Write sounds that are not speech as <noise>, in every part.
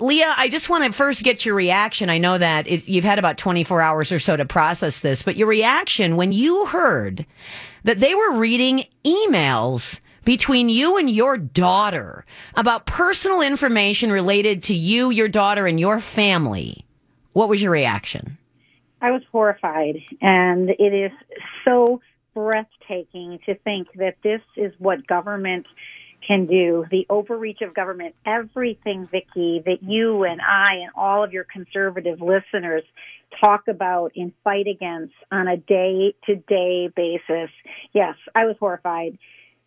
Leah, I just want to first get your reaction. I know that it, you've had about 24 hours or so to process this, but your reaction when you heard that they were reading emails between you and your daughter about personal information related to you, your daughter, and your family. What was your reaction? I was horrified, and it is so breathtaking to think that this is what government can do. The overreach of government, everything, Vicki, that you and I and all of your conservative listeners talk about and fight against on a day to day basis. Yes, I was horrified.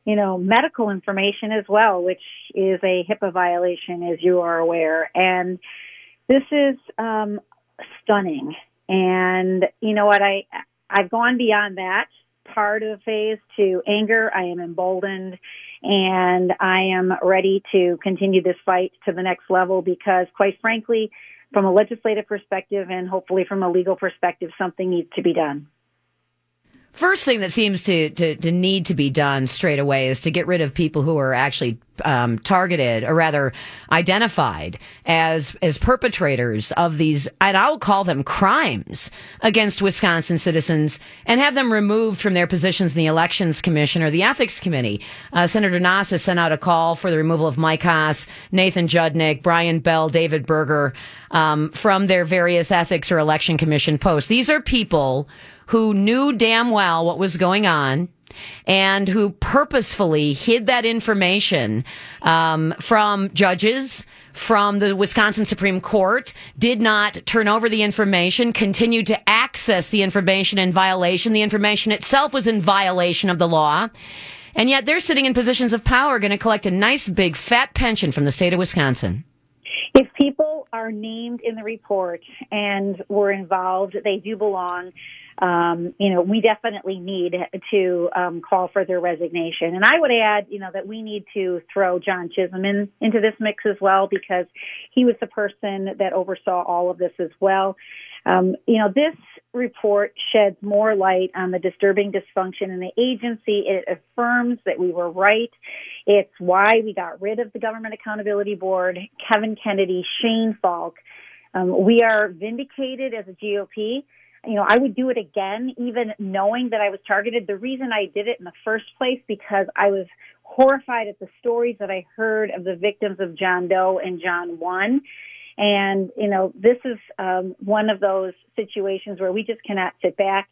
You know, medical information as well, which is a HIPAA violation, as you are aware. And this is um, stunning. And you know what? I I've gone beyond that part of the phase to anger. I am emboldened and I am ready to continue this fight to the next level because quite frankly, from a legislative perspective and hopefully from a legal perspective, something needs to be done. First thing that seems to, to, to need to be done straight away is to get rid of people who are actually um, targeted, or rather identified as as perpetrators of these, and I'll call them crimes against Wisconsin citizens, and have them removed from their positions in the Elections Commission or the Ethics Committee. Uh, Senator Nass sent out a call for the removal of Mike Haas, Nathan Judnic, Brian Bell, David Buerger um, from their various ethics or election commission posts. These are people who knew damn well what was going on and who purposefully hid that information um, from judges from the Wisconsin Supreme Court, did not turn over the information, continued to access the information in violation. The information itself was in violation of the law. And yet they're sitting in positions of power, going to collect a nice big fat pension from the state of Wisconsin. If people are named in the report and were involved, they do belong um, you know, we definitely need to um, call for their resignation. And I would add, you know, that we need to throw John Chisholm in, into this mix as well because he was the person that oversaw all of this as well. Um, you know, this report sheds more light on the disturbing dysfunction in the agency. It affirms that we were right. It's why we got rid of the Government Accountability Board, Kevin Kennedy, Shane Falk. Um, we are vindicated as a GOP you know, I would do it again, even knowing that I was targeted. The reason I did it in the first place because I was horrified at the stories that I heard of the victims of John Doe and John One. And, you know, this is um, one of those situations where we just cannot sit back.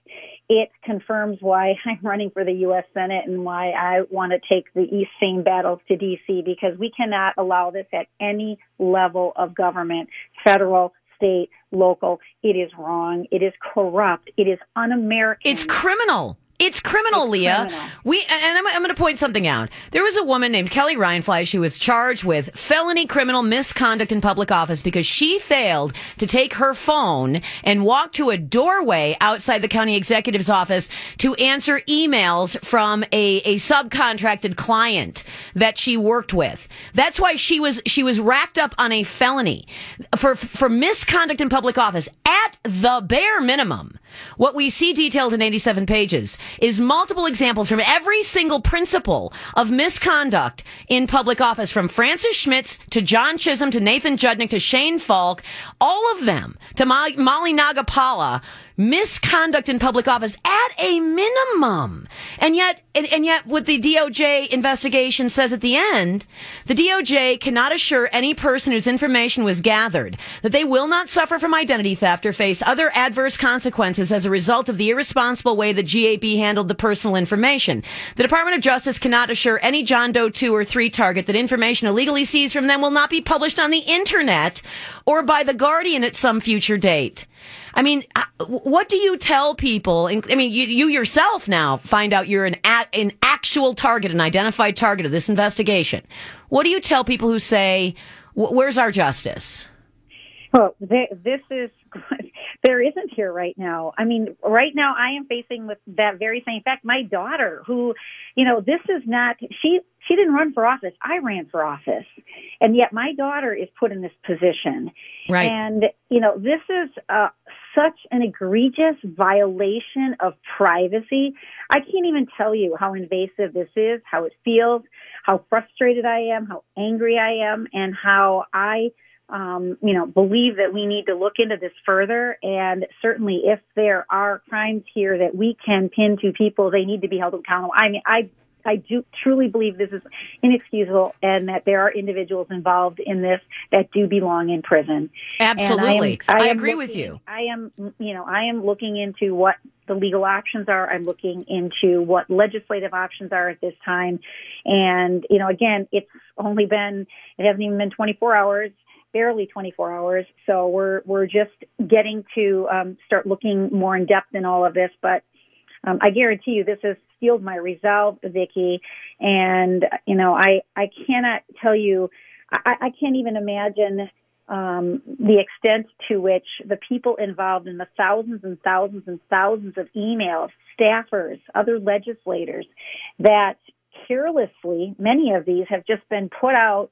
It confirms why <laughs> I'm running for the U.S. Senate and why I want to take the East Same battles to D.C. because we cannot allow this at any level of government, federal, state, local. It is wrong. It is corrupt. It is un-American. It's criminal. It's criminal, it's Leah. Criminal. We and I'm, I'm going to point something out. There was a woman named Kelly Rindfleisch who was charged with felony criminal misconduct in public office because she failed to take her phone and walk to a doorway outside the county executive's office to answer emails from a, a subcontracted client that she worked with. That's why she was she was racked up on a felony for for misconduct in public office at the bare minimum. What we see detailed in 87 pages is multiple examples from every single principle of misconduct in public office, from Francis Schmitz to John Chisholm to Nathan Judnic to Shane Falk, all of them to Molly Nagappala misconduct in public office at a minimum. And yet, and, and, yet what the DOJ investigation says at the end, the DOJ cannot assure any person whose information was gathered that they will not suffer from identity theft or face other adverse consequences as a result of the irresponsible way the GAB handled the personal information. The Department of Justice cannot assure any John Doe 2 or 3 target that information illegally seized from them will not be published on the internet or by the Guardian at some future date. I mean, what do you tell people? I mean, you, you yourself now find out you're an, an actual target, an identified target of this investigation. What do you tell people who say, where's our justice? Well, this is <laughs> there isn't here right now. I mean, right now I am facing with that very same fact. My daughter, who, you know, this is not she she didn't run for office. I ran for office, and yet my daughter is put in this position. Right. And you know, this is uh, such an egregious violation of privacy. I can't even tell you how invasive this is, how it feels, how frustrated I am, how angry I am, and how I um, you know, believe that we need to look into this further. And certainly, if there are crimes here that we can pin to people, they need to be held accountable. I mean, I I do truly believe this is inexcusable and that there are individuals involved in this that do belong in prison. Absolutely. I, am, I, I agree looking, with you. I am, you know, I am looking into what the legal options are. I'm looking into what legislative options are at this time. And, you know, again, it's only been, it hasn't even been 24 hours barely 24 hours. So we're we're just getting to um, start looking more in depth in all of this. But um, I guarantee you, this has steeled my resolve, Vicki. And you know, I I cannot tell you, I, I can't even imagine. Um, the extent to which the people involved in the thousands and thousands and thousands of emails, staffers, other legislators that carelessly, many of these have just been put out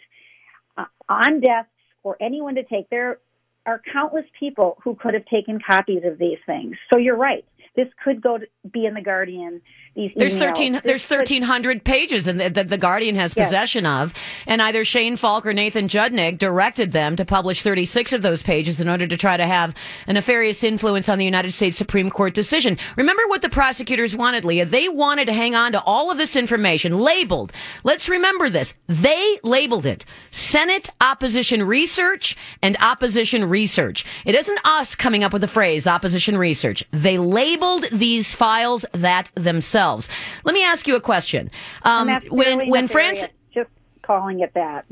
uh, on desks for anyone to take. There are countless people who could have taken copies of these things. So you're right. This could go to be in the Guardian these there's emails. 13 there's 1300 pages and that the Guardian has Yes. possession of and either Shane Falk or Nathan Judnic directed them to publish 36 of those pages in order to try to have a nefarious influence on the United States Supreme Court decision. Remember what the prosecutors wanted, Leah? They wanted to hang on to all of this information labeled. Let's remember this. They labeled it Senate opposition research and opposition research. It isn't us coming up with the phrase opposition research. They labeled these files that themselves. Let me ask you a question. Um, when when France just calling it that.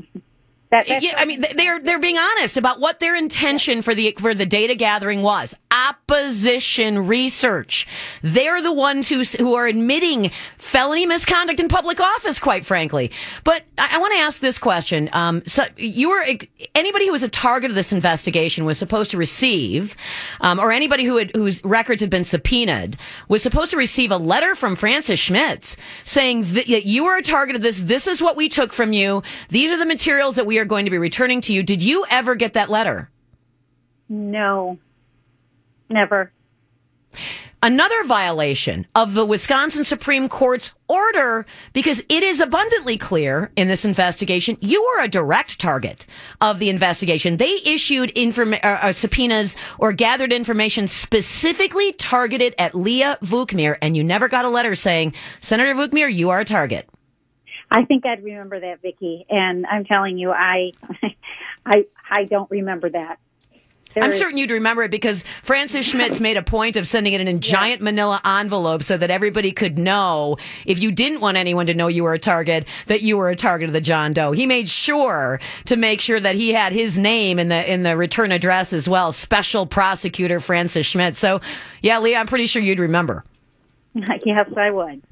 that yeah, I mean, they're they're being honest about what their intention for the for the data gathering was. Opposition research. They're the ones who who are admitting felony misconduct in public office, quite frankly. But I, I want to ask this question. Um, so you were anybody who was a target of this investigation was supposed to receive, um, or anybody who had whose records had been subpoenaed was supposed to receive a letter from Francis Schmitz saying that you are a target of this. This is what we took from you. These are the materials that we are going to be returning to you. Did you ever get that letter? no, never. Another violation of the Wisconsin Supreme Court's order, because it is abundantly clear in this investigation, you are a direct target of the investigation. They issued inform- uh, uh, subpoenas or gathered information specifically targeted at Leah Vukmir, and you never got a letter saying, Senator Vukmir, you are a target. I think I'd remember that, Vicki. And I'm telling you, I, <laughs> I, I don't remember that. I'm is- certain you'd remember it because Francis Schmitz made a point of sending it in a giant manila envelope so that everybody could know if you didn't want anyone to know you were a target, that you were a target of the John Doe. He made sure to make sure that he had his name in the in the return address as well. Special prosecutor Francis Schmitz. So yeah, Leah, I'm pretty sure you'd remember. <laughs> yes, I would.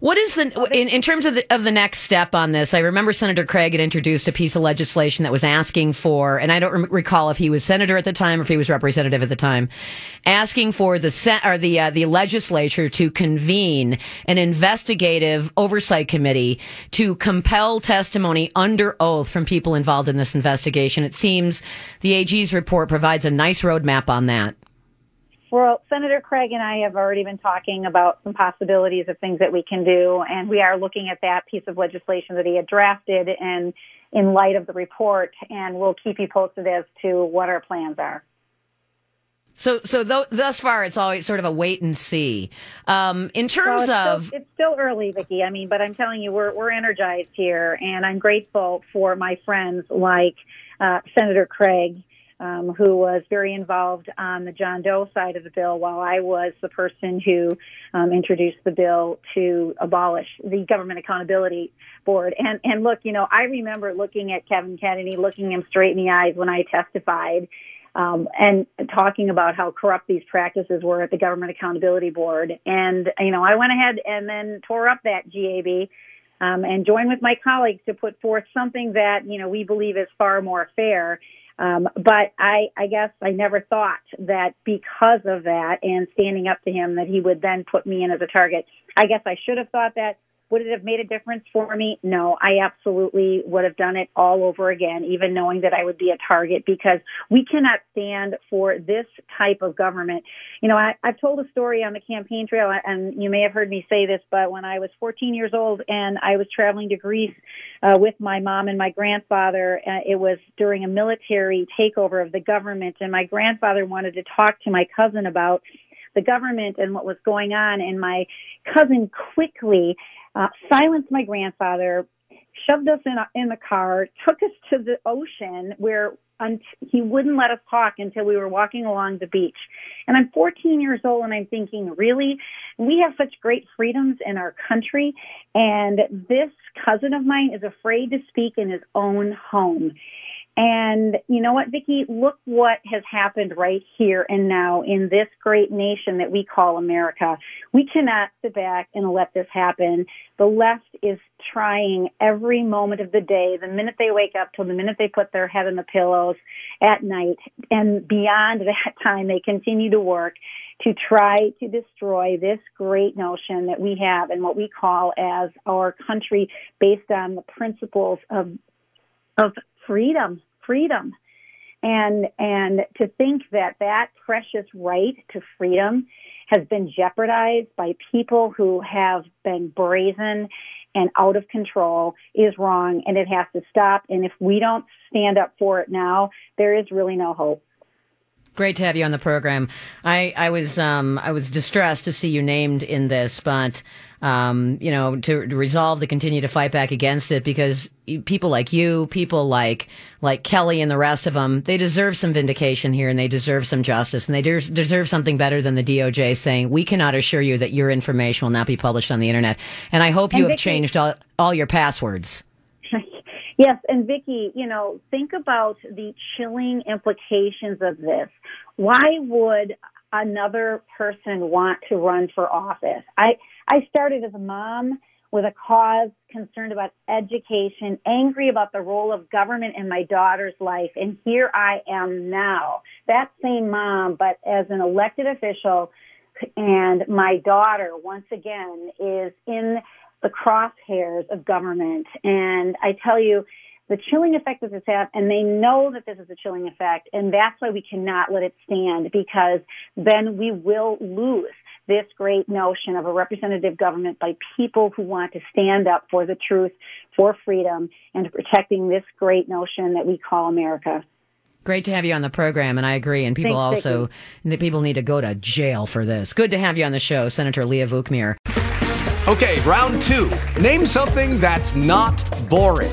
What is the in, in terms of the of the next step on this? I remember Senator Craig had introduced a piece of legislation that was asking for, and I don't rem- recall if he was senator at the time or if he was representative at the time, asking for the se- or the uh, the legislature to convene an investigative oversight committee to compel testimony under oath from people involved in this investigation. It seems the AG's report provides a nice roadmap on that. Well, Senator Craig and I have already been talking about some possibilities of things that we can do, and we are looking at that piece of legislation that he had drafted and in light of the report, and we'll keep you posted as to what our plans are. So, so th- thus far, it's always sort of a wait and see. Um, in Well, terms it's, of still, it's still early, Vicki. I mean, but I'm telling you, we're we're energized here, and I'm grateful for my friends like uh, Senator Craig, um, who was very involved on the John Doe side of the bill, while I was the person who um, introduced the bill to abolish the Government Accountability Board. And and look, you know, I remember looking at Kevin Kennedy, looking him straight in the eyes when I testified um, and talking about how corrupt these practices were at the Government Accountability Board. And, you know, I went ahead and then tore up that GAB um, and joined with my colleagues to put forth something that you know we believe is far more fair. Um, but I, I guess I never thought that because of that and standing up to him that he would then put me in as a target. I guess I should have thought that would it have made a difference for me? No, I absolutely would have done it all over again, even knowing that I would be a target because we cannot stand for this type of government. You know, I, I've told a story on the campaign trail, and you may have heard me say this, but when I was 14 years old and I was traveling to Greece uh, with my mom and my grandfather, uh, it was during a military takeover of the government, and my grandfather wanted to talk to my cousin about the government and what was going on, and my cousin quickly uh, silenced my grandfather, shoved us in, in the car, took us to the ocean where un- he wouldn't let us talk until we were walking along the beach. And I'm 14 years old and I'm thinking, really? We have such great freedoms in our country. And this cousin of mine is afraid to speak in his own home. And you know what, Vicki? Look what has happened right here and now in this great nation that we call America. We cannot sit back and let this happen. The left is trying every moment of the day, the minute they wake up till the minute they put their head in the pillows at night. And beyond that <laughs> time, they continue to work to try to destroy this great notion that we have and what we call as our country based on the principles of of freedom freedom. And, and to think that that precious right to freedom has been jeopardized by people who have been brazen and out of control is wrong and it has to stop. And if we don't stand up for it now, there is really no hope. Great to have you on the program. I, I was um, I was distressed to see you named in this, but um, you know, to, to, resolve to continue to fight back against it because people like you, people like like Kelly and the rest of them, they deserve some vindication here and they deserve some justice and they de- deserve something better than the DOJ saying we cannot assure you that your information will not be published on the internet. And I hope you and have changed all, all your passwords. <laughs> Yes, and Vicki, you know, think about the chilling implications of this. Why would another person want to run for office? I I started as a mom with a cause concerned about education, angry about the role of government in my daughter's life, and here I am now. That same mom, but as an elected official, and my daughter once again is in the crosshairs of government. And I tell you, the chilling effect that this has, and they know that this is a chilling effect, and that's why we cannot let it stand because then we will lose this great notion of a representative government by people who want to stand up for the truth, for freedom, and protecting this great notion that we call America. Great to have you on the program, and I agree. And people Thanks, also, the people need to go to jail for this. Good to have you on the show, Senator Leah Vukmir. Okay, round two. Name something that's not boring.